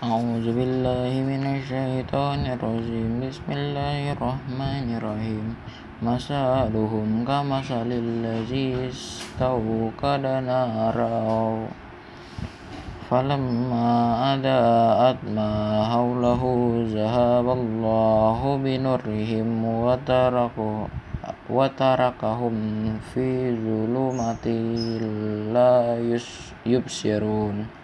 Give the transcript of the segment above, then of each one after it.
أعوذ بالله من الشيطان الرجيم. بسم الله الرحمن الرحيم. مثالهم كمثل الذي استوقد نارا. فلما أضاءت ما حوله ذهب الله بنورهم وتركهم في ظلمات لا يبصرون.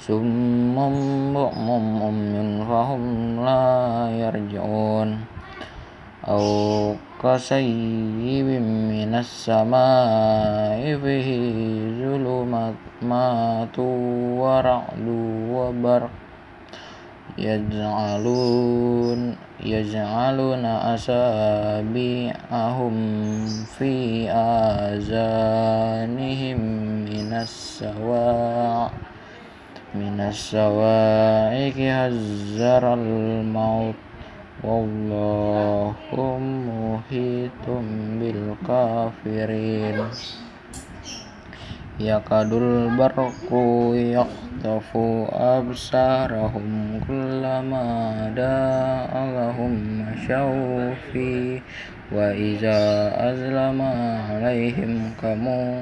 صم بكم عمي فهم لا يرجعون أو كصيب من السماء فيه ظلمات ورعد وبرق يجعلون يجعلون أصابعهم في آذانهم من السواع من السوائك هزر الموت. والله محيط بالكافرين. يكاد البرق يخطف أبصارهم كلما داء لهم مشوا فيه وإذا أظلم عليهم كموا